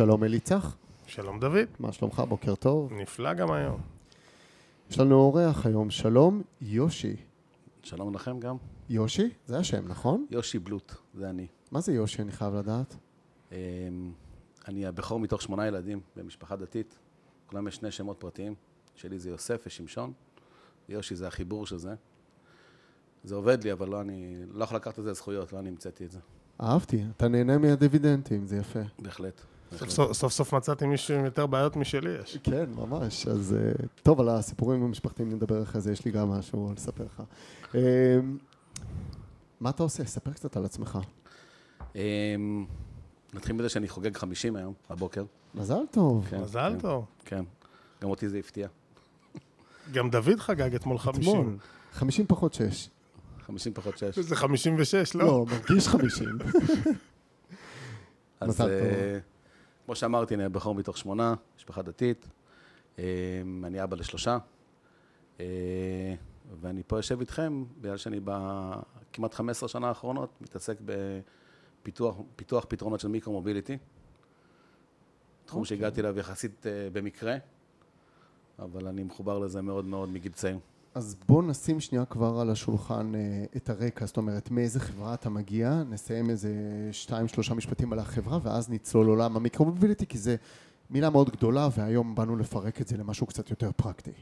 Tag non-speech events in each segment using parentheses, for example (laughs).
שלום אליצח, שלום דוד, מה שלומך? בוקר טוב. נפלא גם היום. יש לנו אורח היום, שלום יושי. שלום לכם גם. יושי? זה השם, נכון? יושי בלוט, זה אני. מה זה יושי, אני חייב לדעת? אמ, אני הבכור מתוך שמונה ילדים במשפחה דתית. כולם יש שני שמות פרטיים. שלי זה יוסף ושמשון, ויושי זה החיבור של זה. זה עובד לי, אבל לא אני לא יכול לקחת את זה זכויות, לא אני המצאתי את זה. אהבתי, אתה נהנה מהדיבידנדים, זה יפה. בהחלט. סוף. סוף, מצאתי מישהו עם יותר בעיות משלי יש. כן, ממש. אז אה, טוב, על הסיפורים המשפחתיים נדבר אחרי זה, יש לי גם משהו לספר לך. אה, מה אתה עושה? ספר קצת על עצמך. אמ, נתחיל בזה שאני חוגג 50 היום, הבוקר. מזל טוב. כן, מזל כן, טוב. כן. גם אותי זה הפתיע. גם דוד חגג אתמול 50. אתמול. 50 פחות 6. 50 פחות 6. זה 56, לא? לא, מרגיש 50. (laughs) אז מזל טוב. כמו שאמרתי, אני הבכור מתוך שמונה, משפחה דתית. אה, אני אבא לשלושה. אה, ואני פה יושב איתכם, בגלל שאני בכמעט 15 שנה האחרונות מתעסק בפיתוח פיתוח פתרונות של מיקרו-מוביליטי. תחום אוקיי. שהגעתי אליו יחסית אה, במקרה, אבל אני מחובר לזה מאוד מאוד מגיל צעיר. אז בוא נשים שנייה כבר על השולחן אה, את הרקע, זאת אומרת, מאיזה חברה אתה מגיע, נסיים איזה שתיים, שלושה משפטים על החברה, ואז נצלול לעולם ה-micro-mobility, כי זה מילה מאוד גדולה, והיום באנו לפרק את זה למשהו קצת יותר פרקטי.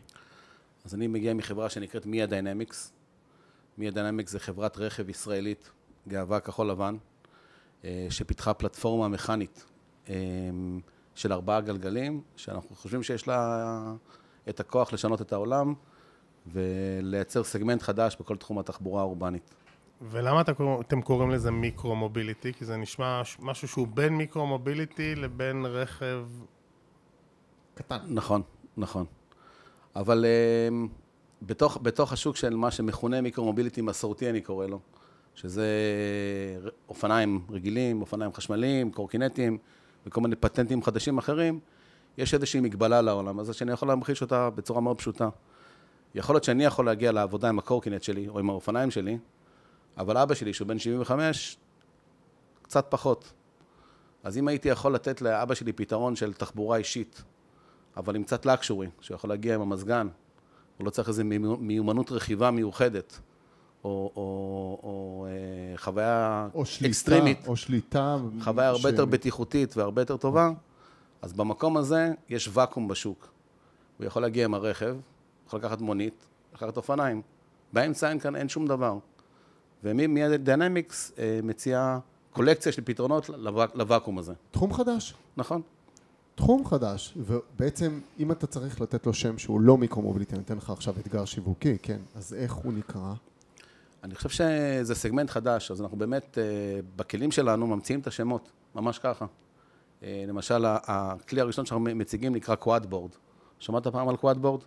אז אני מגיע מחברה שנקראת Mia Dynamics. Mia Dynamics זה חברת רכב ישראלית, גאווה כחול לבן, אה, שפיתחה פלטפורמה מכנית אה, של ארבעה גלגלים, שאנחנו חושבים שיש לה את הכוח לשנות את העולם ולייצר סגמנט חדש בכל תחום התחבורה האורבנית. ולמה אתה אתם קוראים לזה מיקרו-מוביליטי? כי זה נשמע משהו שהוא בין מיקרו-מוביליטי לבין רכב... קטן. נכון, נכון. אבל אה, בתוך, בתוך השוק של מה שמכונה מיקרו-מוביליטי מסורתי, אני קורא לו, שזה ר- אופניים רגילים, אופניים חשמליים, קורקינטים וכל מיני פטנטים חדשים אחרים, יש איזושהי מגבלה לעולם הזה שאני יכול להמחיש אותה בצורה מאוד פשוטה. יכול להיות שאני יכול להגיע לעבודה עם הקורקינט שלי או עם האופניים שלי, אבל אבא שלי, שהוא בן 75, קצת פחות. אז אם הייתי יכול לתת לאבא שלי פתרון של תחבורה אישית, אבל עם קצת לקשורי, שהוא יכול להגיע עם המזגן, הוא לא צריך איזו מיומנות רכיבה מיוחדת, או, או, או אה, חוויה או שליטה, אקסטרימית, או שליטה. חוויה הרבה ש- יותר בטיחותית והרבה יותר טובה, אז במקום הזה יש ואקום בשוק. הוא יכול להגיע עם הרכב, יכול לקחת מונית, לקחת אופניים. באמצע אין כאן, אין שום דבר. ומדיינמיקס מציעה קולקציה של פתרונות לוואק- לוואקום הזה. תחום חדש. נכון? תחום חדש, ובעצם אם אתה צריך לתת לו שם שהוא לא micro-mobility, אני אתן לך עכשיו אתגר שיווקי, כן, אז איך הוא נקרא? אני חושב שזה סגמנט חדש, אז אנחנו באמת, אה, בכלים שלנו ממציאים את השמות, ממש ככה. אה, למשל, הכלי הראשון שאנחנו מציגים נקרא quadboard. שמעת פעם על quadboard?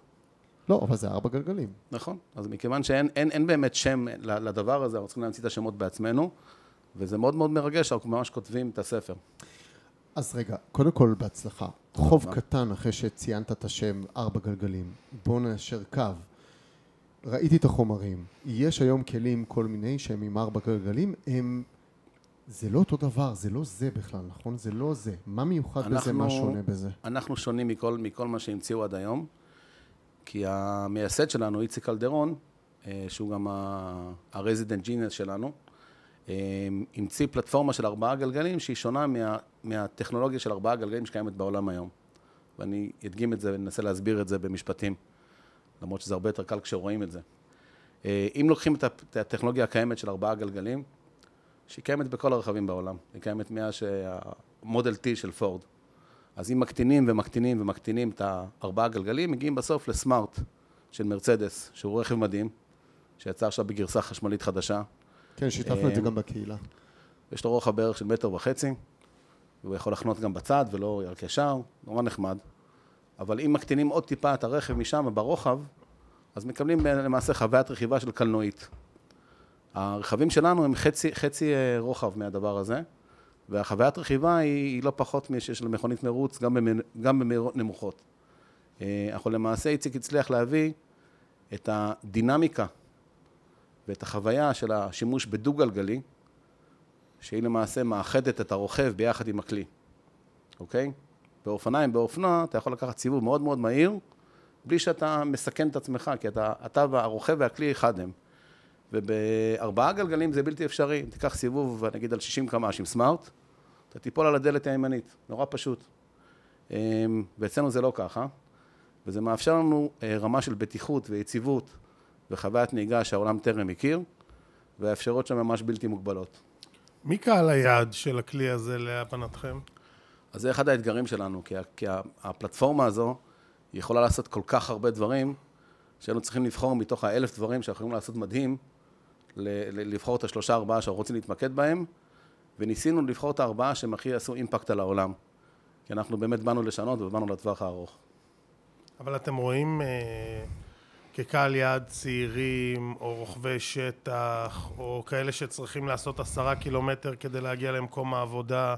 לא, אבל זה ארבע גלגלים. נכון. אז מכיוון שאין אין, אין באמת שם לדבר הזה, אנחנו צריכים להמציא את השמות בעצמנו, וזה מאוד מאוד מרגש, אנחנו ממש כותבים את הספר. אז רגע, קודם כל בהצלחה. חוב רבה. קטן אחרי שציינת את השם ארבע גלגלים. בואו נאשר קו. ראיתי את החומרים. יש היום כלים כל מיני שהם עם ארבע גלגלים, הם... זה לא אותו דבר, זה לא זה בכלל, נכון? זה לא זה. מה מיוחד בזה, אנחנו- מה שונה בזה? אנחנו שונים מכל, מכל מה שהמציאו עד היום, כי המייסד שלנו, איציק קלדרון, אה, שהוא גם ה-resident genius שלנו, אה, המציא פלטפורמה של ארבעה גלגלים שהיא שונה מה, מהטכנולוגיה של ארבעה גלגלים שקיימת בעולם היום. ואני אדגים את זה וננסה להסביר את זה במשפטים, למרות שזה הרבה יותר קל כשרואים את זה. אה, אם לוקחים את הטכנולוגיה הקיימת של ארבעה גלגלים, שהיא קיימת בכל הרכבים בעולם, היא קיימת מאז שהמודל T של פורד. אז אם מקטינים ומקטינים ומקטינים את הארבעה גלגלים, מגיעים בסוף לסמארט של מרצדס, שהוא רכב מדהים, שיצא עכשיו בגרסה חשמלית חדשה. כן, שיתפנו את זה אה, גם בקהילה. יש לו רוחב בערך של מטר וחצי, והוא יכול לחנות גם בצד ולא רק ישר, נורא נחמד. אבל אם מקטינים עוד טיפה את הרכב משם ברוחב, אז מקבלים למעשה חוויית רכיבה של קלנועית. הרכבים שלנו הם חצי, חצי אה, רוחב מהדבר הזה, והחוויית רכיבה היא, היא לא פחות משל של מכונית מרוץ, גם, במ, גם במהירות נמוכות. אה, אנחנו למעשה, איציק הצליח להביא את הדינמיקה ואת החוויה של השימוש בדו-גלגלי, שהיא למעשה מאחדת את הרוכב ביחד עם הכלי. אוקיי? באופניים, באופנוע, אתה יכול לקחת סיבוב מאוד מאוד מהיר, בלי שאתה מסכן את עצמך, כי אתה, אתה והרוכב והכלי אחד הם. ובארבעה גלגלים זה בלתי אפשרי. אם תיקח סיבוב, נגיד על 60 קמ"ש עם סמארט, אתה תיפול על הדלת הימנית, נורא פשוט. אמ, ואצלנו זה לא ככה, וזה מאפשר לנו אה, רמה של בטיחות ויציבות וחוויית נהיגה שהעולם טרם הכיר, והאפשרויות שם ממש בלתי מוגבלות. מי קהל היעד של הכלי הזה להבנתכם? אז זה אחד האתגרים שלנו, כי, כי הפלטפורמה הזו יכולה לעשות כל כך הרבה דברים, שהיינו צריכים לבחור מתוך האלף דברים שאנחנו יכולים לעשות מדהים, לבחור את השלושה ארבעה שאנחנו רוצים להתמקד בהם, וניסינו לבחור את הארבעה שהם הכי עשו אימפקט על העולם. כי אנחנו באמת באנו לשנות ובאנו לטווח הארוך. אבל אתם רואים אה, כקהל יעד צעירים, או רוכבי שטח, או כאלה שצריכים לעשות עשרה קילומטר כדי להגיע למקום העבודה,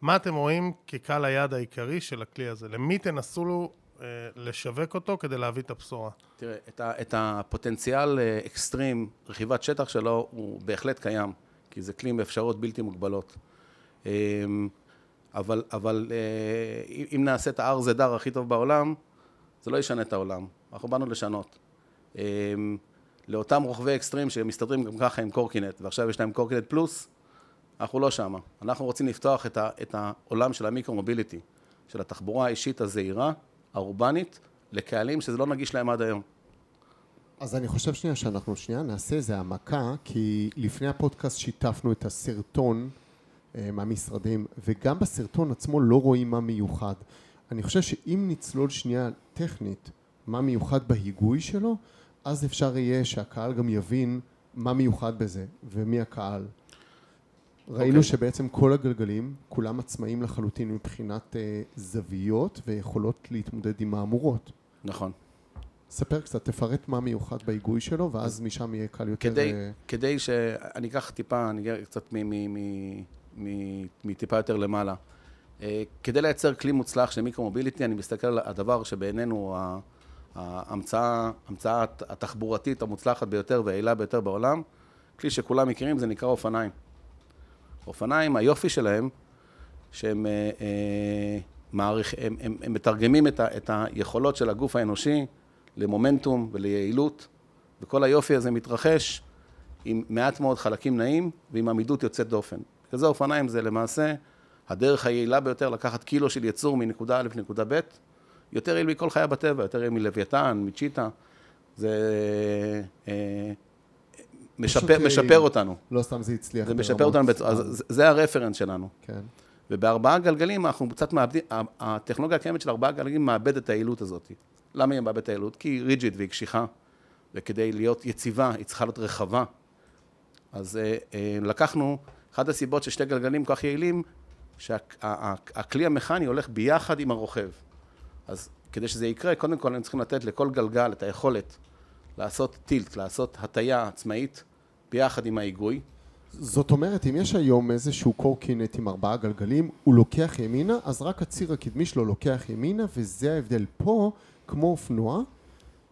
מה אתם רואים כקהל היעד העיקרי של הכלי הזה? למי תנסו לו אה, לשווק אותו כדי להביא את הבשורה? תראה, את, ה, את הפוטנציאל אה, אקסטרים, רכיבת שטח שלו, הוא בהחלט קיים, כי זה כלי עם אפשרויות בלתי מוגבלות. אמ, אבל, אבל אה, אם נעשה את ה-R דר הכי טוב בעולם, זה לא ישנה את העולם. אנחנו באנו לשנות. אמ, לאותם רוכבי אקסטרים שמסתדרים גם ככה עם קורקינט, ועכשיו יש להם קורקינט פלוס, אנחנו לא שמה. אנחנו רוצים לפתוח את, ה, את העולם של המיקרו-מוביליטי, של התחבורה האישית הזהירה, האורבנית, לקהלים שזה לא נגיש להם עד היום. אז אני חושב שנייה שאנחנו שנייה נעשה איזה העמקה, כי לפני הפודקאסט שיתפנו את הסרטון אה, מהמשרדים, וגם בסרטון עצמו לא רואים מה מיוחד. אני חושב שאם נצלול שנייה טכנית מה מיוחד בהיגוי שלו, אז אפשר יהיה שהקהל גם יבין מה מיוחד בזה ומי הקהל. ראינו okay. אוקיי. שבעצם כל הגלגלים, כולם עצמאים לחלוטין מבחינת uh, זוויות ויכולות להתמודד עם מהמורות. נכון. ספר קצת, תפרט מה מיוחד בהיגוי שלו, ואז משם יהיה קל יותר... כדי, uh... כדי שאני אקח טיפה, אני אגיע קצת מטיפה יותר למעלה. Uh, כדי לייצר כלי מוצלח של מיקרו-מוביליטי, אני מסתכל על הדבר שבעינינו ההמצאה, ההמצאה התחבורתית המוצלחת ביותר והיעילה ביותר בעולם, כלי שכולם מכירים, זה נקרא אופניים. אופניים, היופי שלהם, שהם אה, אה, מעריך, הם, הם, הם מתרגמים את, ה, את היכולות של הגוף האנושי למומנטום וליעילות, וכל היופי הזה מתרחש עם מעט מאוד חלקים נעים ועם עמידות יוצאת דופן. כזה אופניים זה למעשה הדרך היעילה ביותר לקחת קילו של יצור מנקודה א' לנקודה ב', יותר יעיל מכל חיה בטבע, יותר יעיל מלוויתן, מצ'יטה. זה אה, משפר, משפר אותנו. לא סתם זה הצליח. זה משפר אותנו, בצ... אז זה הרפרנס שלנו. כן. ובארבעה גלגלים אנחנו קצת מאבדים, הטכנולוגיה הקיימת של ארבעה גלגלים מאבדת את היעילות הזאת. למה היא מאבדת את היעילות? כי היא ריג'יד והיא קשיחה, וכדי להיות יציבה היא צריכה להיות רחבה. אז אה, אה, לקחנו, אחת הסיבות ששתי גלגלים כל כך יעילים, שהכלי המכני הולך ביחד עם הרוכב. אז כדי שזה יקרה, קודם כל הם צריכים לתת לכל גלגל את היכולת לעשות טילט, לעשות הטיה עצמאית ביחד עם ההיגוי. זאת אומרת, אם יש היום איזשהו קורקינט עם ארבעה גלגלים, הוא לוקח ימינה, אז רק הציר הקדמי שלו לוקח ימינה, וזה ההבדל. פה, כמו אופנוע,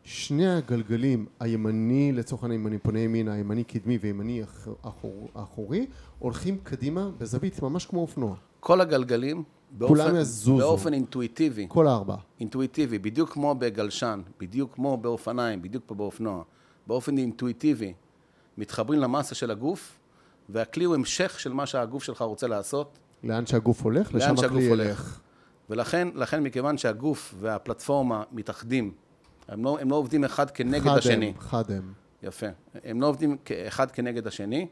שני הגלגלים, הימני, לצורך העניין, אם אני פונה ימינה, הימני קדמי וימני אחור, אחורי, הולכים קדימה בזווית, ממש כמו אופנוע. כל הגלגלים, באופן. באופן אינטואיטיבי. כל הארבע. אינטואיטיבי, בדיוק כמו בגלשן, בדיוק כמו באופניים, בדיוק פה באופנוע. באופן אינטואיטיבי, מתחברים למסה של הגוף, והכלי הוא המשך של מה שהגוף שלך רוצה לעשות. לאן שהגוף הולך, לשם הכלי ילך. ולכן, לכן, מכיוון שהגוף והפלטפורמה מתאחדים, הם לא, הם לא עובדים אחד כנגד חד השני. חד הם. יפה. הם לא עובדים אחד כנגד השני,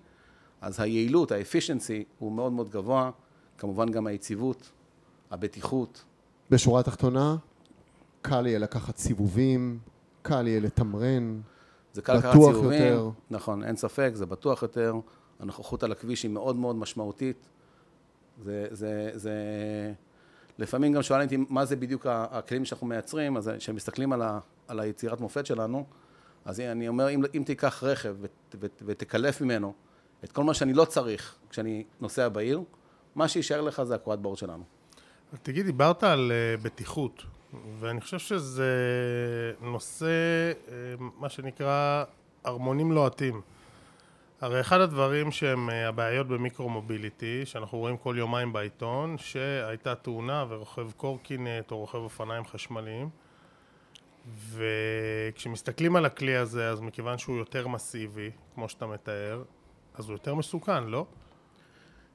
אז היעילות, האפישנסי, הוא מאוד מאוד גבוה, כמובן גם היציבות, הבטיחות. בשורה התחתונה, קל יהיה לקחת סיבובים, קל יהיה לתמרן. זה קל לקחת סיבובים, יותר. נכון, אין ספק, זה בטוח יותר. הנוכחות על הכביש היא מאוד מאוד משמעותית. זה, זה, זה... לפעמים גם שואלים אותי מה זה בדיוק הכלים שאנחנו מייצרים, אז כשהם מסתכלים על, ה, על היצירת מופת שלנו, אז אני אומר, אם, אם תיקח רכב ות, ות, ותקלף ממנו את כל מה שאני לא צריך כשאני נוסע בעיר, מה שיישאר לך זה הקורת בורד שלנו. תגיד, דיברת על uh, בטיחות, ואני חושב שזה נושא, uh, מה שנקרא, ארמונים לוהטים. הרי אחד הדברים שהם אה, הבעיות במיקרו-מוביליטי, שאנחנו רואים כל יומיים בעיתון, שהייתה תאונה ורוכב קורקינט או רוכב אופניים חשמליים, וכשמסתכלים על הכלי הזה, אז מכיוון שהוא יותר מסיבי, כמו שאתה מתאר, אז הוא יותר מסוכן, לא?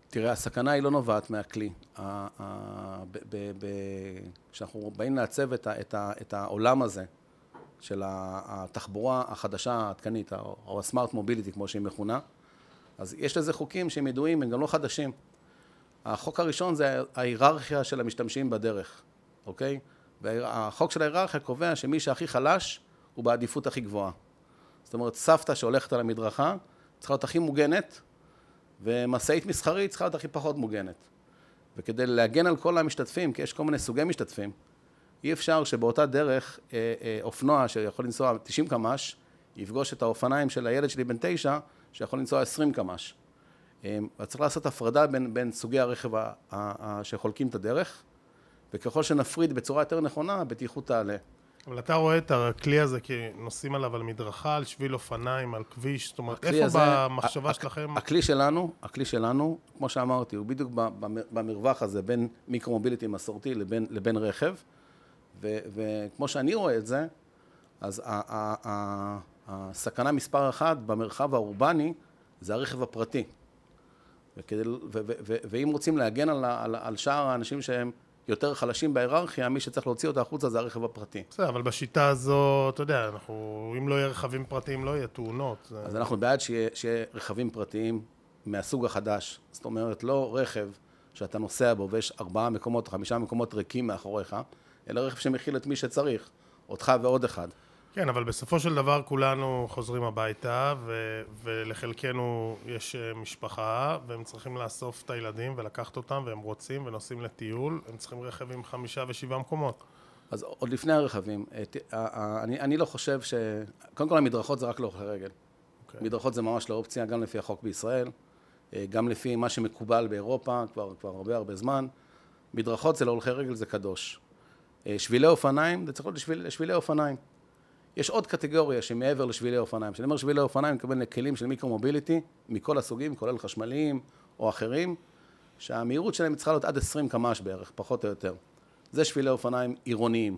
תראה, הסכנה היא לא נובעת מהכלי. כשאנחנו באים לעצב את, העולם הזה של התחבורה החדשה העדכנית, או הסמארט מוביליטי, כמו שהיא מכונה, אז יש לזה חוקים שהם ידועים, הם גם לא חדשים. החוק הראשון זה ההיררכיה של המשתמשים בדרך, אוקיי? והחוק של ההיררכיה קובע שמי שהכי חלש הוא בעדיפות הכי גבוהה. זאת אומרת, סבתא שהולכת על המדרכה צריכה להיות הכי מוגנת, ומשאית מסחרית צריכה להיות הכי פחות מוגנת. וכדי להגן על כל המשתתפים, כי יש כל מיני סוגי משתתפים, אי אפשר שבאותה דרך אה, אה, אופנוע שיכול לנסוע 90 קמ"ש, יפגוש את האופניים של הילד שלי בן תשע, שיכול לנסוע 20 קמ"ש. אה, צריך לעשות הפרדה בין, בין סוגי הרכב ה, ה, ה, שחולקים את הדרך, וככל שנפריד בצורה יותר נכונה, הבטיחות תעלה. אבל אתה רואה את הכלי הזה כי נוסעים עליו על מדרכה, על שביל אופניים, על כביש, זאת אומרת, איפה הזה, במחשבה שלכם? הכלי שלנו, הכלי שלנו, כמו שאמרתי, הוא בדיוק במרווח הזה בין מיקרו-מוביליטי מסורתי לבין, לבין רכב, וכמו שאני רואה את זה, אז הסכנה מספר אחת במרחב האורבני זה הרכב הפרטי. וכדי, ו, ו, ו, ואם רוצים להגן על, על, על שאר האנשים שהם יותר חלשים בהיררכיה, מי שצריך להוציא אותה החוצה זה הרכב הפרטי. בסדר, אבל בשיטה הזו, אתה יודע, אנחנו, אם לא יהיה רכבים פרטיים, לא יהיה תאונות. אז אנחנו בעד שיהיה, שיהיה רכבים פרטיים מהסוג החדש. זאת אומרת, לא רכב שאתה נוסע בו ויש ארבעה מקומות, חמישה מקומות ריקים מאחוריך, אלא רכב שמכיל את מי שצריך, אותך ועוד אחד. כן, אבל בסופו של דבר כולנו חוזרים הביתה, ו- ולחלקנו יש אה, משפחה, והם צריכים לאסוף את הילדים ולקחת אותם, והם רוצים ונוסעים לטיול, הם צריכים רכב עם חמישה ושבעה מקומות. אז עוד לפני הרכבים, אה, אה, אני, אני לא חושב ש... קודם כל המדרכות זה רק להולכי רגל. Okay. אוקיי. מדרכות זה ממש לא אופציה, גם לפי החוק בישראל, גם לפי מה שמקובל באירופה כבר, כבר הרבה הרבה זמן. מדרכות זה להולכי רגל, זה קדוש. שבילי אופניים, זה צריך להיות לשביל, שבילי אופניים. יש עוד קטגוריה שמעבר לשבילי אופניים. כשאני אומר שבילי אופניים, אני מתכוון לכלים של מיקרו-מוביליטי, מכל הסוגים, כולל חשמליים או אחרים, שהמהירות שלהם צריכה להיות עד 20 קמ"ש בערך, פחות או יותר. זה שבילי אופניים עירוניים.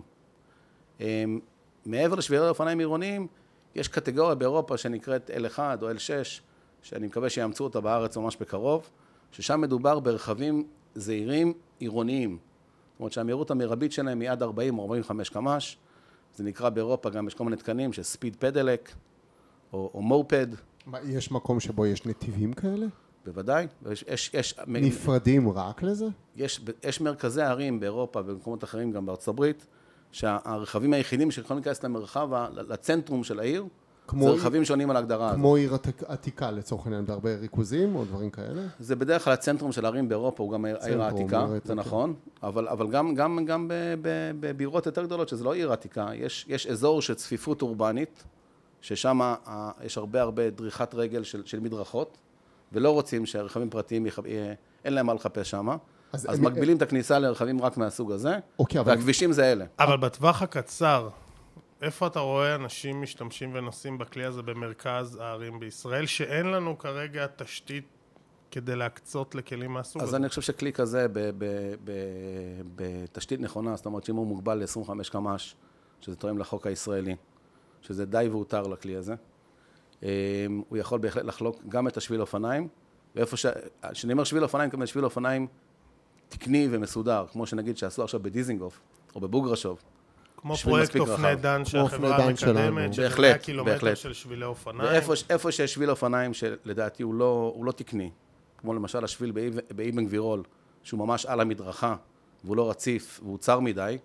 אמ, מעבר לשבילי אופניים עירוניים, יש קטגוריה באירופה שנקראת L1 או L6, שאני מקווה שיאמצו אותה בארץ ממש בקרוב, ששם מדובר ברכבים זעירים עירוניים. זאת אומרת שהמהירות המרבית שלהם היא עד 40 או 45 קמ"ש. זה נקרא באירופה גם, יש כל מיני תקנים של ספיד פדלק או, או מופד. מה, יש מקום שבו יש נתיבים כאלה? בוודאי. יש, יש, יש, נפרדים רק לזה? יש, יש מרכזי ערים באירופה ובמקומות אחרים, גם בארצות הברית, שהרכבים היחידים שיכולים להיכנס למרחב, לצנטרום של העיר, כמו, זה רכבים שעונים על ההגדרה הזאת. כמו עיר עתיקה לצורך העניין, בהרבה ריכוזים או דברים כאלה? זה בדרך כלל הצנטרום של ערים באירופה, הוא גם העיר העתיקה, זה נכון, אבל, אבל גם, גם, גם בבירות יותר גדולות, שזה לא עיר עתיקה, יש, יש אזור של צפיפות אורבנית, ששם יש הרבה הרבה דריכת רגל של, של מדרכות, ולא רוצים שהרכבים פרטיים, יח... אין להם מה לחפש שם. אז, אז מגבילים את הכניסה לרכבים רק מהסוג הזה, אוקיי, והכבישים אבל... זה אלה. אבל בטווח הקצר, איפה אתה רואה אנשים משתמשים ונוסעים בכלי הזה במרכז הערים בישראל, שאין לנו כרגע תשתית כדי להקצות לכלים מהסוג הזה? אז אני חושב שכלי כזה בתשתית נכונה, זאת אומרת שאם הוא מוגבל ל-25 קמ"ש, שזה תואם לחוק הישראלי, שזה די והותר לכלי הזה, אמ, הוא יכול בהחלט לחלוק גם את השביל אופניים, ואיפה ש... כשאני אומר שביל אופניים, כמובן שביל אופניים תקני ומסודר, כמו שנגיד שעשו עכשיו בדיזינגוף, או בבוגרשוב. כמו פרויקט אופני דן שהחברה מקדמת, של 100 קילומטר של שבילי אופניים. ואיפה שיש שביל אופניים שלדעתי הוא לא, הוא לא תקני, כמו למשל השביל באבן גבירול, שהוא ממש על המדרכה, והוא לא רציף, והוא צר מדי,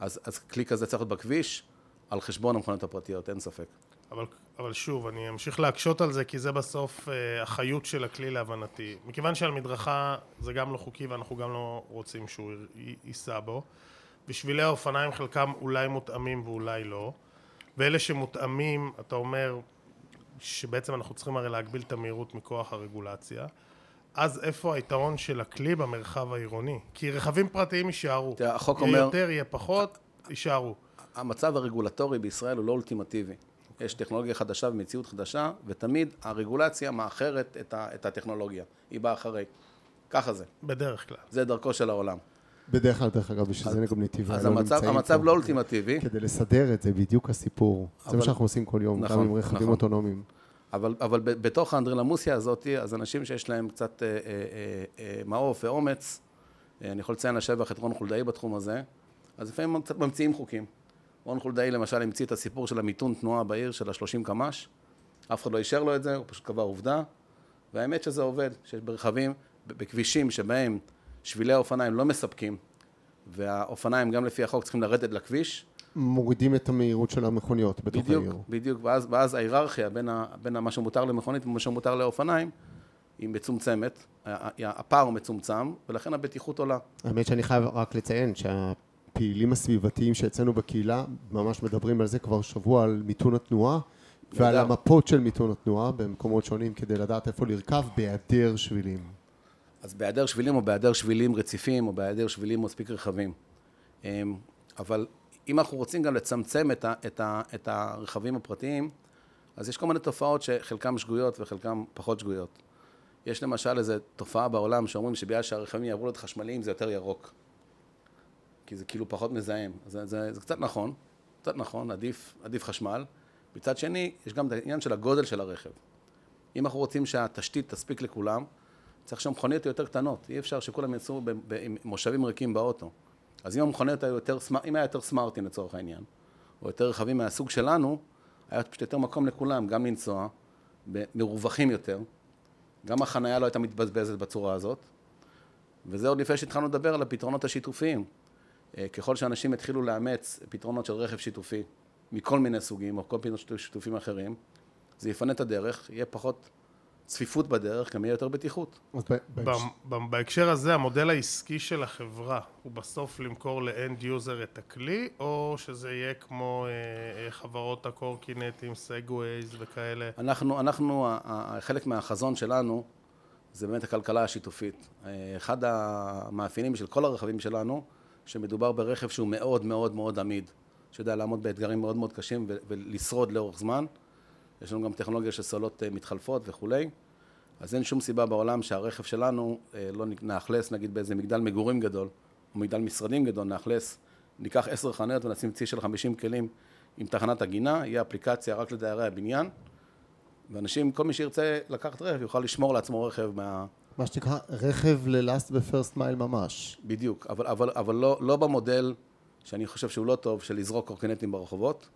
אז, אז כלי כזה צריך להיות בכביש, על חשבון המכונות הפרטיות, אין ספק. אבל, אבל שוב, אני אמשיך להקשות על זה, כי זה בסוף אה, החיות של הכלי להבנתי. מכיוון שעל מדרכה זה גם לא חוקי ואנחנו גם לא רוצים שהוא ייסע בו. ושבילי האופניים חלקם אולי מותאמים ואולי לא, ואלה שמותאמים, אתה אומר שבעצם אנחנו צריכים הרי להגביל את המהירות מכוח הרגולציה, אז איפה היתרון של הכלי במרחב העירוני? כי רכבים פרטיים יישארו. החוק אומר... יהיה יותר, יהיה פחות, יישארו. המצב הרגולטורי בישראל הוא לא אולטימטיבי. יש טכנולוגיה חדשה ומציאות חדשה, ותמיד הרגולציה מאחרת את, ה, את הטכנולוגיה, היא באה אחרי. ככה זה, בדרך כלל. זה דרכו של העולם. בדרך כלל, דרך אגב, בשביל זה גם נתיבי אז איילון המצב. לא אולטימטיבי, כדי לסדר את זה, בדיוק הסיפור. זה מה שאנחנו עושים כל יום, גם נכון, עם רכבים נכון. אוטונומיים. אבל, בתוך האנדרלמוסיה הזאת, אז אנשים שיש להם קצת אה, אה, אה, מעוף ואומץ, אני יכול לציין לשבח את רון חולדאי בתחום הזה, אז לפעמים הם קצת ממציאים חוקים. רון חולדאי למשל המציא את הסיפור של המיתון תנועה בעיר של ה-30 קמ"ש, אף אחד לא אישר לו את זה, הוא פשוט קבע עובדה, והאמת שזה עובד, שיש ברכבים, בכבישים שבהם שבילי האופניים לא מספקים, והאופניים גם לפי החוק צריכים לרדת לכביש, מורידים את המהירות של המכוניות בתוך בדיוק, העיר. בדיוק, ואז, ואז ההיררכיה בין, ה, בין מה שמותר למכונית ומה שמותר לאופניים היא מצומצמת, הפער הוא מצומצם, ולכן הבטיחות עולה. האמת שאני חייב רק לציין שהפעילים הסביבתיים שאצלנו בקהילה ממש מדברים על זה כבר שבוע, על מיתון התנועה ועל. המפות של מיתון התנועה במקומות שונים כדי לדעת איפה לרכב בהיעדר שבילים. אז בהיעדר שבילים או בהיעדר שבילים רציפים או בהיעדר שבילים מספיק רחבים. אמ, אבל אם אנחנו רוצים גם לצמצם את, ה, את, ה, את הרכבים הפרטיים, אז יש כל מיני תופעות שחלקן שגויות וחלקן פחות שגויות. יש למשל איזו תופעה בעולם שאומרים שבגלל שהרכבים יעברו להיות חשמליים זה יותר ירוק. כי זה כאילו פחות מזהם. זה, זה, זה קצת נכון, קצת נכון, עדיף, עדיף חשמל. מצד שני, יש גם את העניין של הגודל של הרכב. אם אנחנו רוצים שהתשתית תספיק לכולם, צריך שהמכוניות יהיו יותר קטנות. אי אפשר שכולם יצאו עם מושבים ריקים באוטו. אז אם המכוניות היו יותר, אם היה יותר סמארטים לצורך העניין, או יותר רכבים מהסוג שלנו, היה פשוט יותר מקום לכולם, גם לנסוע, מרווחים יותר. גם החנייה לא הייתה מתבזבזת בצורה הזאת. וזה עוד לפני שהתחלנו לדבר על הפתרונות השיתופיים. אה, ככל שאנשים יתחילו לאמץ פתרונות של רכב שיתופי, מכל מיני סוגים, או כל פתרונות שיתופים אחרים, זה יפנה את הדרך, יהיה פחות צפיפות בדרך, גם יהיה יותר בטיחות. בהקשר הזה, המודל העסקי של החברה הוא בסוף למכור ל end user את הכלי, או שזה יהיה כמו אה, אה, חברות הקורקינטים, Segways וכאלה? אנחנו, אנחנו, חלק מהחזון שלנו זה באמת הכלכלה השיתופית. אה, אחד המאפיינים של כל הרכבים שלנו, שמדובר ברכב שהוא מאוד מאוד מאוד עמיד, שיודע לעמוד באתגרים מאוד מאוד קשים ולשרוד לאורך זמן. יש לנו גם טכנולוגיה של סולות אה, מתחלפות וכולי. אז אין שום סיבה בעולם שהרכב שלנו אה, לא נאכלס, נגיד באיזה מגדל מגורים גדול, או מגדל משרדים גדול, נאכלס, ניקח עשר חנויות ונשים צי של 50 כלים עם תחנת הגינה, יהיה אפליקציה רק לדיירי הבניין, ואנשים, כל מי שירצה לקחת רכב, יוכל לשמור לעצמו רכב מה... מה שנקרא רכב ללאסט ופרסט מייל ממש. בדיוק, אבל, אבל, אבל לא, לא במודל שאני חושב שהוא לא טוב, של לזרוק קורקינטים ברחובות,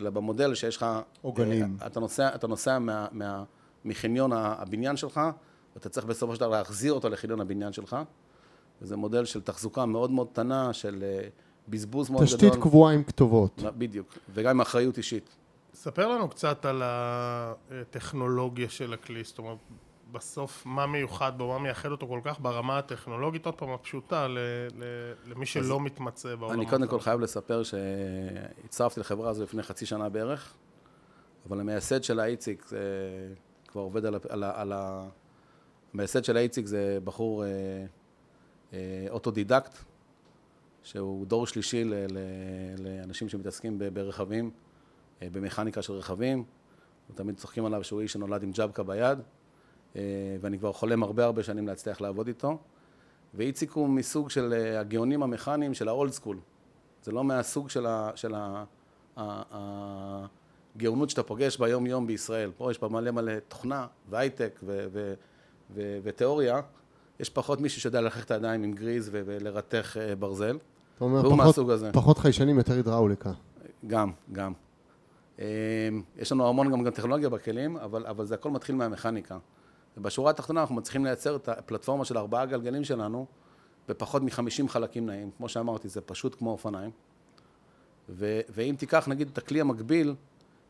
אלא במודל שיש לך... עוגנים. אה, אתה נוסע, אתה נוסע מה, מה, מחניון הבניין שלך, ואתה צריך בסופו של דבר להחזיר אותו לחניון הבניין שלך, וזה מודל של תחזוקה מאוד מאוד קטנה, של אה, בזבוז מאוד גדול. תשתית קבועה עם כתובות. בדיוק, וגם עם אחריות אישית. ספר לנו קצת על הטכנולוגיה של הכלי, זאת אומרת, בסוף מה מיוחד בו, מה מייחד אותו כל כך ברמה הטכנולוגית, עוד פעם הפשוטה, ל- ל- למי שלא מתמצא בעולם. אני קודם כל חייב לספר שהצטרפתי לחברה הזו לפני חצי שנה בערך, אבל המייסד שלה, איציק, זה כבר עובד על. על על ה המייסד שלה, איציק, זה בחור אה, אה, אוטודידקט, שהוא דור שלישי ל, ל, לאנשים שמתעסקים ב- ברכבים, אה, במכניקה של רכבים. תמיד צוחקים עליו שהוא איש שנולד עם ג'בקה ביד, ואני כבר חולם הרבה הרבה שנים להצליח לעבוד איתו. ואיציק הוא מסוג של אה, הגאונים המכניים של האולד סקול. זה לא מהסוג של, ה, של ה, ה, ה, הגאונות שאתה פוגש ביום יום בישראל. פה יש בה מלא מלא תוכנה והייטק ו, ו, ו, ותיאוריה. יש פחות מישהו שיודע לקחת את הידיים עם גריז ו, ולרתך אה, ברזל. אתה אומר, והוא פחות- מהסוג הזה. פחות חיישנים, יותר הידראוליקה. גם, גם. אה, יש לנו המון גם, גם טכנולוגיה בכלים, אבל, אבל זה הכל מתחיל מהמכניקה. ובשורה התחתונה אנחנו מצליחים לייצר את הפלטפורמה של ארבעה גלגלים שלנו בפחות מ-50 חלקים נעים. כמו שאמרתי, זה פשוט כמו אופניים. ו, ואם תיקח נגיד את הכלי המקביל,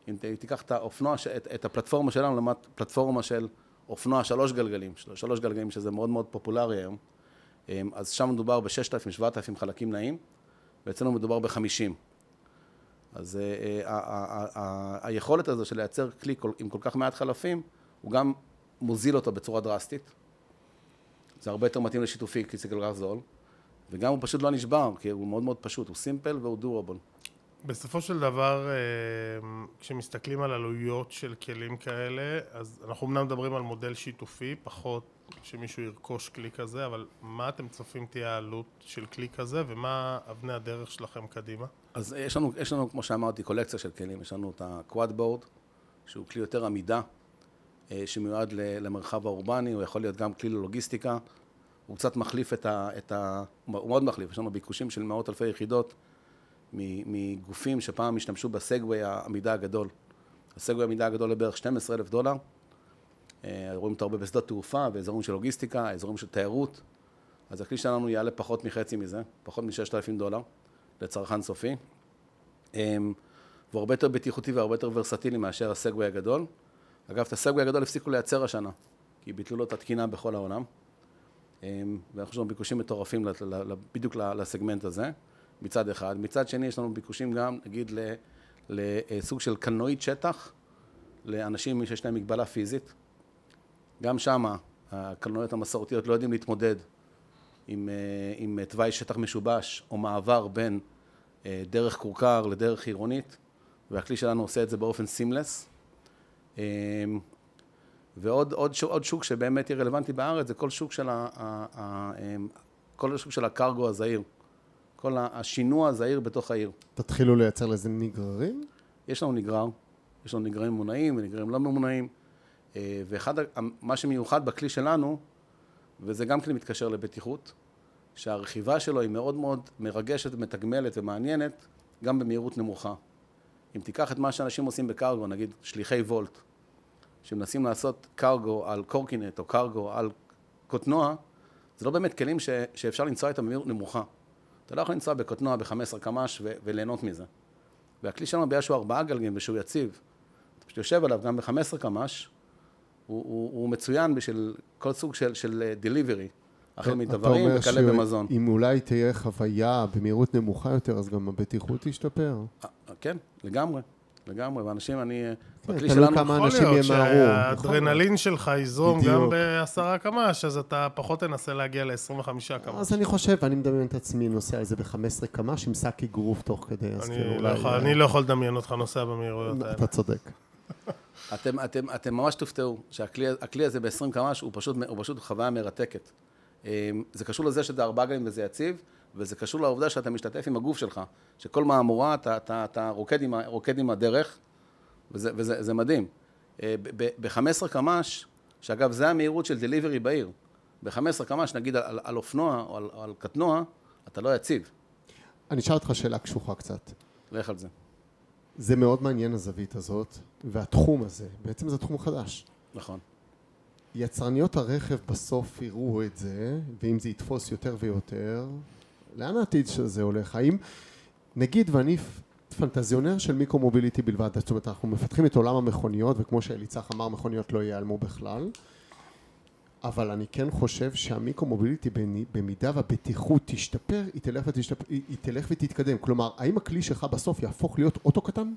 אם תיקח את האופנוע, את, את הפלטפורמה שלנו לעומת פלטפורמה של אופנוע שלוש גלגלים, של- שלוש גלגלים שזה מאוד מאוד פופולרי היום, אה, אז שם מדובר ב-6,000-7,000 חלקים נעים, ואצלנו מדובר ב-50. אז אה, אה, ה- ה- ה- היכולת הזו של לייצר כלי כל- עם כל כך מעט חלפים, הוא גם מוזיל אותו בצורה דרסטית. זה הרבה יותר מתאים לשיתופי, כי זה כל כך זול. וגם הוא פשוט לא נשבר, כי הוא מאוד מאוד פשוט, הוא סימפל והוא דורבול. בסופו של דבר, אה, כשמסתכלים על עלויות של כלים כאלה, אז אנחנו אמנם מדברים על מודל שיתופי, פחות שמישהו ירכוש כלי כזה, אבל מה אתם צופים תהיה העלות של כלי כזה, ומה אבני הדרך שלכם קדימה? אז יש לנו, יש לנו, כמו שאמרתי, קולקציה של כלים. יש לנו את ה-quad board, שהוא כלי יותר עמידה, שמיועד למרחב האורבני, הוא יכול להיות גם כלי ללוגיסטיקה. הוא קצת מחליף את ה... את ה הוא מאוד מחליף, יש לנו ביקושים של מאות אלפי יחידות מגופים שפעם השתמשו בסגווי העמידה הגדול. הסגווי העמידה הגדול לבערך 12 אלף דולר. אה, רואים אותו הרבה בשדות תעופה, באזורים של לוגיסטיקה, אזורים של תיירות. אז הכלי שלנו יעלה פחות מחצי מזה, פחות מ-6,000 דולר לצרכן סופי. אמ, והוא הרבה יותר בטיחותי והרבה יותר ורסטילי מאשר הסגווי הגדול. אגב, את הסגווי הגדול הפסיקו לייצר השנה, כי ביטלו לו את התקינה בכל העולם. אמ, ואנחנו לנו ביקושים מטורפים בדיוק לסגמנט הזה, מצד אחד. מצד שני, יש לנו ביקושים גם, נגיד, לסוג של קלנועית שטח, לאנשים שיש להם מגבלה פיזית. גם שם הקלנועיות המסורתיות לא יודעים להתמודד עם, אה, עם תוואי שטח משובש או מעבר בין אה, דרך כורכר לדרך עירונית, והכלי שלנו עושה את זה באופן סימלס. אמ, ועוד עוד, עוד שוק שבאמת יהיה רלוונטי בארץ זה כל שוק של, ה, ה, ה, אמ, כל השוק של הקרגו הזעיר. כל השינוע הזעיר בתוך העיר. תתחילו לייצר לזה נגררים? יש לנו נגרר, יש לנו נגררים ממונעים ונגררים לא ממונעים. אה, ואחד, מה שמיוחד בכלי שלנו, וזה גם כן מתקשר לבטיחות, שהרכיבה שלו היא מאוד מאוד מרגשת ומתגמלת ומעניינת, גם במהירות נמוכה. אם תיקח את מה שאנשים עושים בקרגו, נגיד שליחי וולט, שמנסים לעשות קרגו על קורקינט או קרגו על קוטנוע, זה לא באמת כלים ש, שאפשר לנסוע איתם במהירות נמוכה. אתה לא יכול לנסוע בקוטנוע ב-15 קמ"ש ו- וליהנות מזה. והכלי שלנו בגלל שהוא ארבעה גלגים ושהוא יציב, אתה פשוט יושב עליו גם ב-15 קמ"ש, הוא, הוא, הוא מצוין בשביל כל סוג של, של דליברי, החל מדברים וכאלה במזון. אם אולי תהיה חוויה במהירות נמוכה יותר, אז גם הבטיחות תשתפר. אה, כן, לגמרי. לגמרי, ואנשים, אני... כן, בכלי שלנו... כמה אנשים ימהרו. יכול להיות שהאדרנלין שלך יזרום גם בעשרה קמ"ש, אז אתה פחות תנסה להגיע ל-25 קמ"ש. אז אני חושב, אני מדמיין את עצמי נוסע על זה ב-15 קמ"ש עם שק אגרוף תוך כדי, אז כאילו לא. אני לא יכול לדמיין אותך נוסע במהירויות האלה. אתה צודק. אתם, אתם, אתם ממש תופתעו שהכלי הזה ב-20 קמ"ש הוא פשוט חוויה מרתקת. אמ, זה קשור לזה שזה ארבעה גלים וזה יציב, וזה קשור לעובדה שאתה משתתף עם הגוף שלך, שכל מהמורה אתה, אתה, אתה רוקד, עם, רוקד עם הדרך, וזה, וזה מדהים. אה, ב-15 קמ"ש, שאגב, זה המהירות של דליברי בעיר. ב-15 קמ"ש, נגיד על, על אופנוע או על, על קטנוע, אתה לא יציב. אני אשאל אותך שאלה קשוחה קצת. לך על זה. זה מאוד מעניין הזווית הזאת, והתחום הזה, בעצם זה תחום חדש. נכון. יצרניות הרכב בסוף יראו את זה, ואם זה יתפוס יותר ויותר, לאן העתיד של זה הולך? האם, נגיד ואני פנטזיונר של מיקרו-מוביליטי בלבד, זאת אומרת אנחנו מפתחים את עולם המכוניות, וכמו שאליצח אמר, מכוניות לא ייעלמו בכלל, אבל אני כן חושב שהמיקרו-מוביליטי במידה והבטיחות תשתפר, היא תלך, ותשתפר, היא תלך ותתקדם. כלומר, האם הכלי שלך בסוף יהפוך להיות אוטו קטן?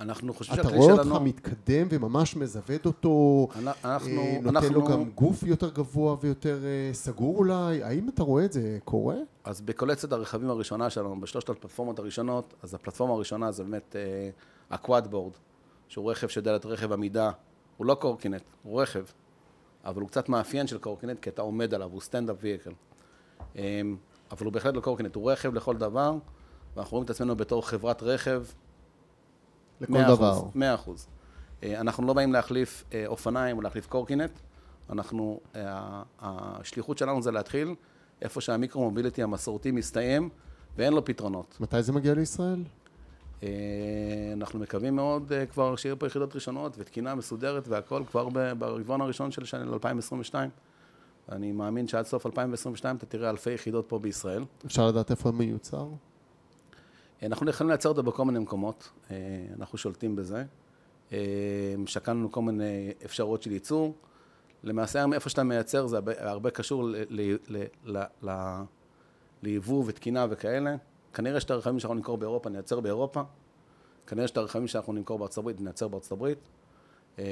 אנחנו חושבים שהכלי שלנו... אתה רואה אותך מתקדם וממש מזווד אותו, אנחנו, אה, נותן אנחנו... לו גם גוף יותר גבוה ויותר אה, סגור אולי, האם אתה רואה את זה קורה? אז בקולצת הרכבים הראשונה שלנו, בשלושת הפלטפורמות הראשונות, אז הפלטפורמה הראשונה זה באמת אה, הקוואד בורד, שהוא רכב שדלת רכב עמידה, הוא לא קורקינט, הוא רכב, אבל הוא קצת מאפיין של קורקינט, כי אתה עומד עליו, הוא סטנדאפ ויקל. אה, אבל הוא בהחלט לא קורקינט, הוא רכב לכל דבר, ואנחנו רואים את עצמנו בתור חברת רכב לכל דבר. מאה אחוז. אה, אנחנו לא באים להחליף אה, אופניים או להחליף קורקינט, אנחנו, אה, השליחות שלנו זה להתחיל איפה שהמיקרו-מוביליטי המסורתי מסתיים ואין לו פתרונות. מתי זה מגיע לישראל? אנחנו מקווים מאוד כבר שיהיו פה יחידות ראשונות ותקינה מסודרת והכל כבר ברבעון הראשון של שנה 2022. אני מאמין שעד סוף 2022 אתה תראה אלפי יחידות פה בישראל. אפשר לדעת איפה מיוצר? אנחנו יכולים לייצר אותו בכל מיני מקומות, אה, אנחנו שולטים בזה. אה, שקלנו כל מיני אפשרויות של ייצור. למעשה איפה שאתה מייצר זה הרבה, קשור ליבוא ותקינה וכאלה. כנראה שאת הרכבים שאנחנו נמכור באירופה נייצר באירופה. כנראה שאת הרכבים שאנחנו נמכור בארצות הברית נייצר בארצות הברית. אה,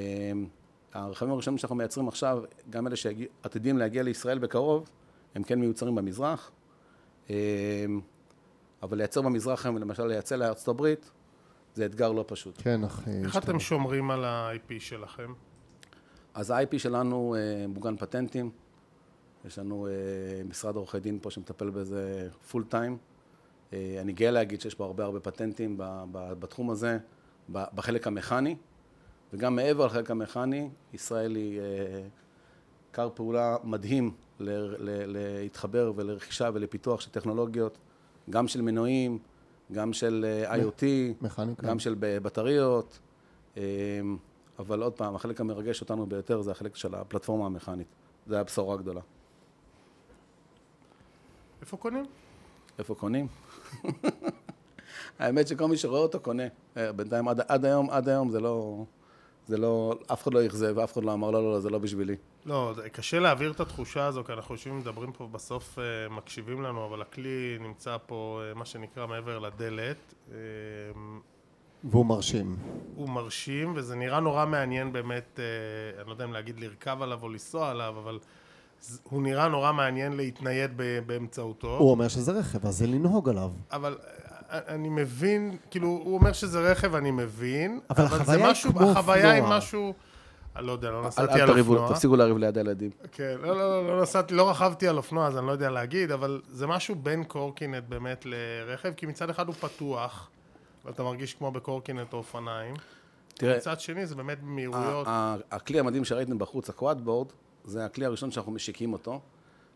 הרכבים הראשונים שאנחנו מייצרים עכשיו, גם אלה שעתידים להגיע לישראל בקרוב, הם כן מיוצרים במזרח. אבל לייצר במזרח היום, למשל לייצא לארצות הברית, זה אתגר לא פשוט. כן, אחי. איך אתם שומרים על ה-IP שלכם? אז ה-IP שלנו אה, מוגן פטנטים, יש לנו אה, משרד עורכי דין פה שמטפל בזה פול טיים. אה, אני גאה להגיד שיש פה הרבה הרבה פטנטים ב- ב- בתחום הזה, ב- בחלק המכני, וגם מעבר לחלק המכני, ישראל היא אה, כר פעולה מדהים ל- ל- להתחבר ולרכישה ולפיתוח של טכנולוגיות, גם של מנועים, גם של אה, IoT, מכניקה. גם של ב- בטריות, אה, אבל עוד פעם, החלק המרגש אותנו ביותר זה החלק של הפלטפורמה המכנית. זה הבשורה הגדולה. איפה קונים? איפה קונים? (laughs) האמת שכל מי שרואה אותו קונה. אה, בינתיים עד, עד היום, עד היום זה לא, זה לא, אף אחד לא אכזב ואף אחד לא אמר לא, לא, לא, זה לא בשבילי. לא, קשה להעביר את התחושה הזו, כי אנחנו יושבים ומדברים פה, בסוף אה, מקשיבים לנו, אבל הכלי נמצא פה, אה, מה שנקרא, מעבר לדלת. אה, והוא מרשים. הוא מרשים, וזה נראה נורא מעניין באמת, אני לא יודע אם להגיד לרכב עליו או לנסוע עליו, אבל הוא נראה נורא מעניין להתנייד באמצעותו. הוא אומר שזה רכב, אז זה לנהוג עליו. אבל אני מבין, כאילו, הוא אומר שזה רכב, אני מבין, אבל זה החוויה היא משהו, החוויה היא. משהו, אני לא יודע, לא נסעתי על אופנוע. תפסיקו לריב ליד הילדים. כן, לא, לא, לא, לא נסעתי, לא רכבתי על אופנוע, אז אני לא יודע להגיד, אבל זה משהו בין קורקינט באמת לרכב, כי מצד אחד הוא פתוח, ואתה מרגיש כמו בקורקינט או אופניים. תראה, מצד שני זה באמת. ה- הכלי המדהים שראיתם בחוץ, הקוואדבורד, זה הכלי הראשון שאנחנו משיקים אותו.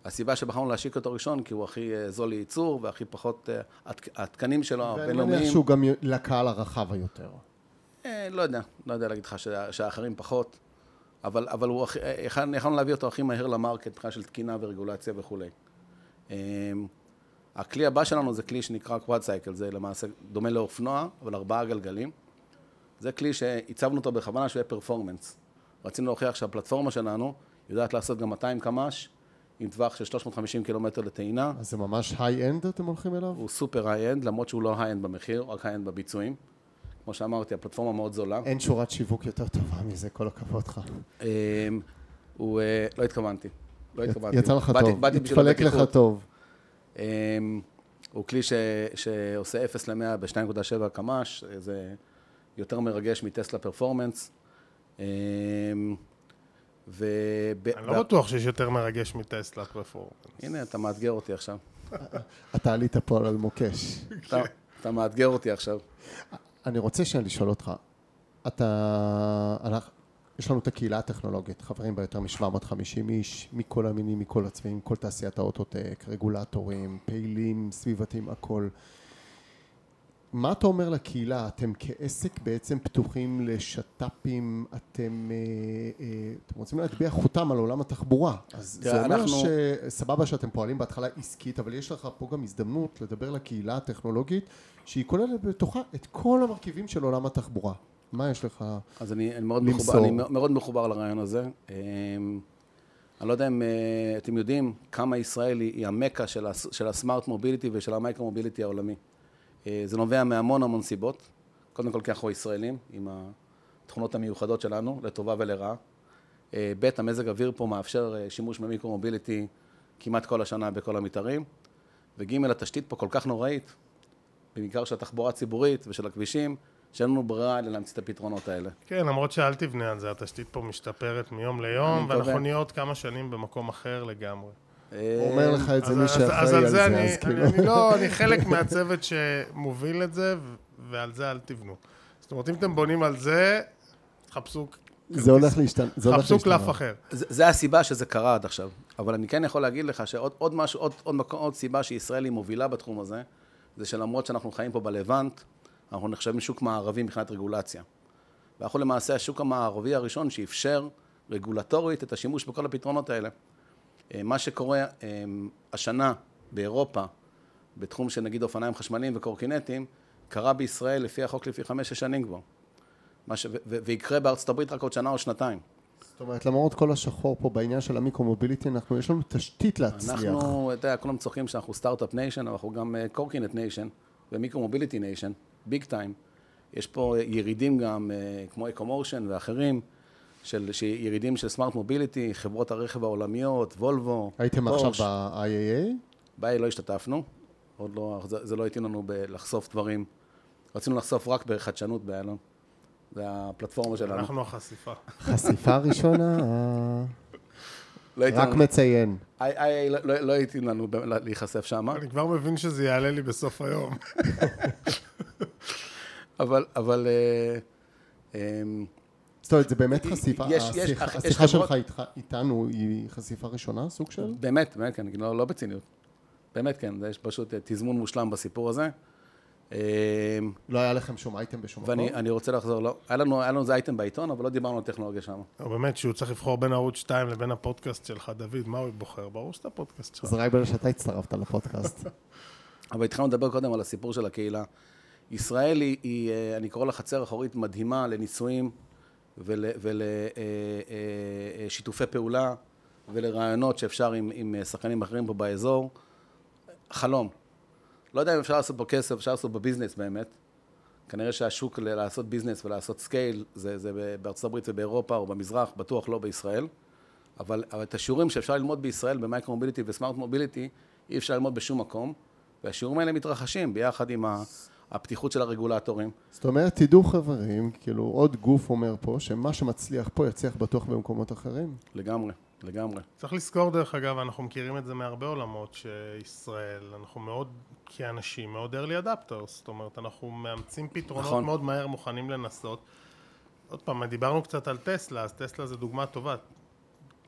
הסיבה שבחרנו להשיק אותו ראשון, כי הוא הכי אה, זול לייצור והכי פחות, אה, התק- התקנים שלו ואני מניח הבינלאומיים. שהוא גם לקהל הרחב היותר. אה, לא יודע, לא יודע להגיד לך שה- שהאחרים פחות, אבל, אבל הוא הכי, יכלנו יכלנו להביא אותו הכי מהר למרקט מבחינה של תקינה ורגולציה וכולי. אה, הכלי הבא שלנו זה כלי שנקרא קוואד סייקל, זה למעשה דומה לאופנוע, אבל ארבעה גלגלים. זה כלי שהצבנו אותו בכוונה שהוא יהיה performance. רצינו להוכיח שהפלטפורמה שלנו יודעת לעשות גם 200 קמ"ש, עם טווח של 350 קילומטר לטעינה. אז זה ממש high-end אתם הולכים אליו? הוא סופר high-end, למרות שהוא לא high-end במחיר, רק high-end בביצועים. כמו שאמרתי, הפלטפורמה מאוד זולה. אין שורת שיווק יותר טובה מזה, כל הכבוד לך. אמ, הוא, אה, לא התכוונתי. לא התכוונתי. יצא לך טוב, התפלק לך. טוב. אמ, הוא כלי ש, שעושה 0 ל-100 ב-2.7 קמ"ש, זה יותר מרגש מטסלה פרפורמנס. וב... אני לא בטוח שיש יותר מרגש מטסלה פרפורמנס. הנה, אתה מאתגר אותי עכשיו. אתה עלית פה על מוקש. אתה, מאתגר אותי עכשיו. אני רוצה שנייה לשאול אותך, אתה... אנחנו- יש לנו את הקהילה הטכנולוגית, חברים בה יותר מ-750 איש, מכל המינים, מכל הצבעים, כל תעשיית האוטוטק, רגולטורים, פעילים, סביבתיים, הכל. מה אתה אומר לקהילה? אתם כעסק בעצם פתוחים לשת"פים, אתם, אה, אה, אתם רוצים להטביע חותם על עולם התחבורה. אז זה אומר אנחנו- שסבבה שאתם פועלים בהתחלה עסקית, אבל יש לך פה גם הזדמנות לדבר לקהילה הטכנולוגית, שהיא כוללת בתוכה את כל המרכיבים של עולם התחבורה. מה יש לך? אז אני, אני, מאוד, למסור. מחובר, אני מאוד מחובר לרעיון הזה. אמ, אני לא יודע אם אה, אתם יודעים כמה ישראל היא, היא המכה של, הס, של הסמארט מוביליטי ושל המייקרו מוביליטי העולמי. אה, זה נובע מהמון המון סיבות. קודם כל כי אנחנו ישראלים, עם התכונות המיוחדות שלנו, לטובה ולרעה. אה, ב', המזג אוויר פה מאפשר אה, שימוש במיקרו מוביליטי כמעט כל השנה בכל המתארים. וג', התשתית פה כל כך נוראית, בעיקר של התחבורה הציבורית ושל הכבישים, שאין לנו ברירה אלא להמציא את הפתרונות האלה. כן, למרות שאל תבנה על זה, התשתית פה משתפרת מיום ליום. ואנחנו נהיה עוד כמה שנים במקום אחר לגמרי. הוא אומר לך את זה אז- מי שאחראי על זה, אני, אז כאילו... אני, לא, אני (laughs) חלק מהצוות שמוביל את זה, ועל זה אל תבנו. זאת אומרת, אם אתם בונים על זה, תחפשו זה הולך להשתנות. תחפשו קלף. אחר. זה, הסיבה שזה קרה עד עכשיו. אבל אני כן יכול להגיד לך שעוד עוד משהו, עוד, עוד, מקום, עוד סיבה שישראל היא מובילה בתחום הזה, זה שלמרות שאנחנו חיים פה בלבנט, אנחנו נחשבים שוק מערבי מבחינת רגולציה. ואנחנו למעשה השוק המערבי הראשון שאפשר רגולטורית את השימוש בכל הפתרונות האלה. אה, מה שקורה אה, השנה באירופה, בתחום של נגיד אופניים חשמליים וקורקינטים, קרה בישראל לפי החוק לפני חמש-שש שנים כבר. ש... ו- ויקרה בארצות הברית רק עוד שנה או שנתיים. זאת אומרת, למרות כל השחור פה בעניין של ה micro-mobility, אנחנו, יש לנו תשתית להצליח. אנחנו, אתה יודע, כולם צוחקים שאנחנו start-up nation, אבל אנחנו גם קורקינט nation ו micro mobility nation, big time. יש פה ירידים גם, אה, כמו אקומושן ואחרים, של, ירידים של סמארט מוביליטי, חברות הרכב העולמיות, וולבו, הייתם פורש. עכשיו ב-IAA? ב-IA לא השתתפנו, עוד לא, זה, זה לא התאים לנו לחשוף דברים. רצינו לחשוף רק בחדשנות באיילון. זה הפלטפורמה שלנו. אנחנו החשיפה. חשיפה ראשונה, (laughs) לא רק מציין. לא, לא, לא התאים לנו ב- להיחשף שם, אני כבר מבין שזה יעלה לי בסוף היום. (laughs) אבל, אבל אה, אמ, זאת אומרת, זה באמת חשיפה, יש- יש- השיחה- יש השיחה חברות- שלך איתך- איתנו היא חשיפה ראשונה, סוג של? באמת, באמת כן, לא, לא בציניות. באמת כן, זה יש פשוט אה, תזמון מושלם בסיפור הזה. אמ, לא היה לכם שום אייטם בשום מקום? ואני אני רוצה לחזור, לא, היה לנו, היה לנו איזה אייטם בעיתון, אבל לא דיברנו על טכנולוגיה שם. לא, באמת, שהוא צריך לבחור בין ערוץ 2 לבין הפודקאסט שלך, דוד, מה הוא בוחר? ברור שזה הפודקאסט שלך. אז רק בגלל שאתה הצטרפת לפודקאסט. (laughs) אבל התחלנו לדבר קודם על הסיפור של הקהילה. ישראל היא, היא אה, אני קורא לה חצר אחורית מדהימה לניסויים ולשיתופי פעולה ולרעיונות שאפשר עם, עם אה, שחקנים אחרים פה באזור. חלום. לא יודע אם אפשר לעשות פה כסף, אפשר לעשות בביזנס באמת. כנראה שהשוק לעשות ביזנס ולעשות scale זה, זה בארצות הברית ובאירופה או במזרח, בטוח לא בישראל. אבל, אבל את השיעורים שאפשר ללמוד בישראל במייקרו מוביליטי וסמארט מוביליטי, אי אפשר ללמוד בשום מקום. והשיעורים האלה מתרחשים ביחד עם ה- הפתיחות של הרגולטורים. זאת אומרת, תדעו חברים, כאילו עוד גוף אומר פה, שמה שמצליח פה יצליח בטוח במקומות אחרים. לגמרי, לגמרי. צריך לזכור, דרך אגב, אנחנו מכירים את זה מהרבה עולמות שישראל, אנחנו מאוד, כאנשים, מאוד early adapters, זאת אומרת, אנחנו מאמצים פתרונות נכון. מאוד מהר, מוכנים לנסות. עוד פעם, דיברנו קצת על טסלה, אז טסלה זה דוגמה טובה.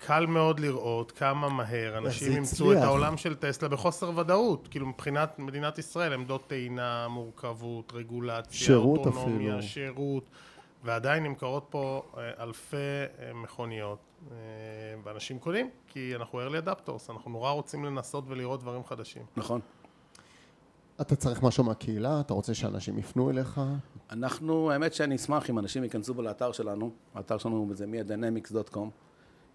קל מאוד לראות כמה מהר אנשים אימצו את. העולם של טסלה בחוסר ודאות. כאילו מבחינת מדינת ישראל, עמדות טעינה, מורכבות, רגולציה, שירות אוטונומיה, אפילו. שירות, ועדיין נמכרות פה אה, אלפי אה, מכוניות, אה, ואנשים קונים, כי אנחנו early adapters, אנחנו נורא רוצים לנסות ולראות דברים חדשים. נכון. אתה צריך משהו מהקהילה, אתה רוצה שאנשים יפנו אליך, אנחנו, האמת שאני אשמח אם אנשים ייכנסו בו לאתר שלנו, האתר שלנו זה miadynamics.com,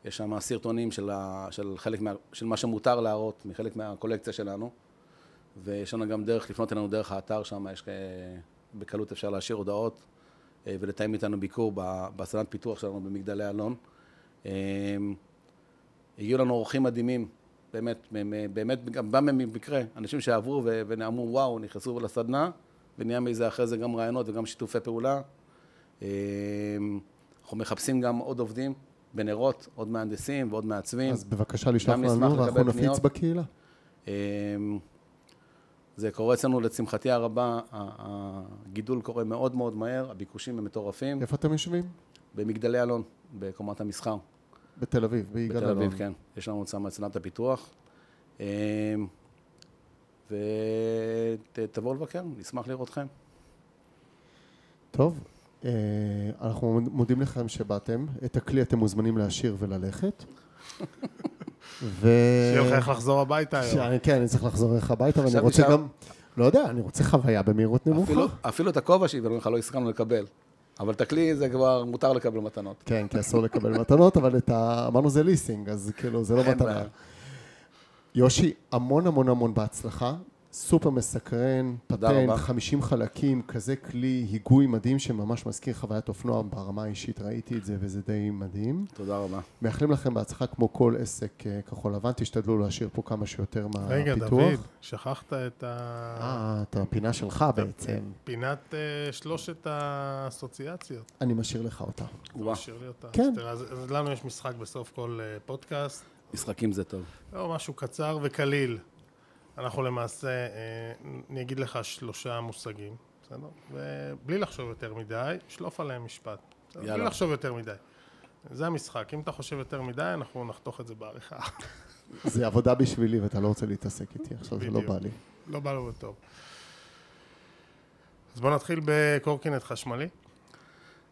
יש שם סרטונים של, ה, של חלק מה, של מה שמותר להראות מחלק מהקולקציה שלנו, ויש לנו גם דרך לפנות אלינו דרך האתר שם, יש כ- בקלות אפשר להשאיר הודעות אה, ולתאם איתנו ביקור בסדנת פיתוח שלנו במגדלי אלון. אה, הגיעו לנו אורחים מדהימים, באמת, באמת, גם בא במקרה, אנשים שעברו ו- ואמרו, וואו, נכנסו לסדנה, ונהיה מזה אחרי זה גם רעיונות וגם שיתופי פעולה. אה, אנחנו מחפשים גם עוד עובדים בנרות, עוד מהנדסים ועוד מעצבים. אז בבקשה לשלוח לנו ואנחנו נפיץ. בקהילה. אה, זה קורה אצלנו לשמחתי הרבה, הגידול קורה מאוד מאוד מהר, הביקושים הם מטורפים. איפה אתם יושבים? במגדלי אלון, בקומת המסחר. בתל אביב, ביגאל בתל אלון. אביב, כן. יש לנו שם את סדנת הפיתוח. ותבואו לבקר, נשמח לראותכם. טוב, אנחנו מודים לכם שבאתם. את הכלי אתם מוזמנים להשאיר וללכת. ו... שיהיה לך איך לחזור הביתה היום. כן, אני צריך לחזור אליך הביתה, ואני רוצה גם... לא יודע, אני רוצה חוויה במהירות נמוכה. אפילו, אפילו את הכובע שהבאנו לך לא הסכמנו לקבל. אבל את הכלי זה כבר מותר לקבל מתנות. כן, כי אסור לקבל מתנות, אבל את ה... אמרנו זה ליסינג, אז כאילו, זה לא מתנה. יושי, המון המון המון בהצלחה. סופר מסקרן, פטנט, רבה. 50 חלקים, כזה כלי היגוי מדהים שממש מזכיר חוויית אופנוע ברמה האישית, ראיתי את זה וזה די מדהים. תודה רבה. מאחלים לכם בהצלחה כמו כל עסק אה, כחול לבן, תשתדלו להשאיר פה כמה שיותר רגע, מהפיתוח. דוד, שכחת את ה... אה, את הפינה שלך בעצם. פינת אה, שלושת האסוציאציות. אני משאיר לך אותה. וואו, תשאיר לי אותה. כן. אז אז אז לנו יש משחק בסוף כל אה, פודקאסט. משחקים זה טוב. לא, משהו קצר וקליל. אנחנו למעשה, אה, אני אגיד לך שלושה מושגים, בסדר? ובלי לחשוב יותר מדי, שלוף עליהם משפט. בסדר? בלי יאללה. לחשוב יותר מדי. זה המשחק. אם אתה חושב יותר מדי, אנחנו נחתוך את זה בעריכה. (laughs) זה עבודה בשבילי ואתה לא רוצה להתעסק איתי, עכשיו זה לא. בא לי. לא בא לו בטוב. אז בואו נתחיל בקורקינט חשמלי.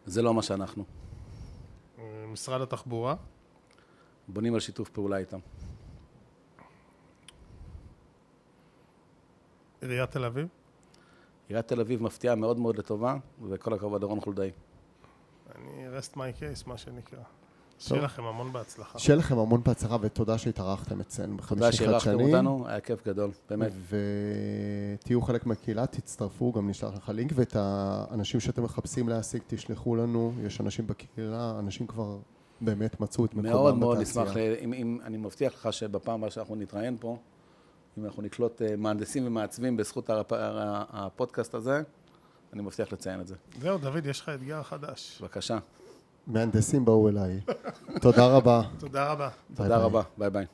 זה לא מה שאנחנו. אה, משרד התחבורה. בונים על שיתוף פעולה איתם. עיריית תל אביב. עיריית תל אביב מפתיעה מאוד מאוד לטובה, וכל הכבוד לרון חולדאי. אני rest my case, מה שנקרא. שיהיה לכם המון בהצלחה. שיהיה לכם המון בהצלחה ותודה שהתארחתם אצלנו בחמישי תודה חדשני. שאירחתם אותנו, היה כיף גדול, באמת. ותהיו חלק מהקהילה, תצטרפו, גם נשלח לך לינק, ואת האנשים שאתם מחפשים להשיג, תשלחו לנו, יש אנשים בקהילה, אנשים כבר באמת מצאו את מקומם בתעשייה. מאוד מאוד נשמח, אם, אני מבטיח לך שבפעם הבאה שאנחנו נתראיין פה, אם אנחנו נקלוט אה, מהנדסים ומעצבים בזכות הפודקאסט הזה, אני מבטיח לציין את זה. זהו, דוד, יש לך אתגר חדש. בבקשה. מהנדסים באו אליי. תודה רבה. תודה רבה. תודה. רבה, ביי ביי.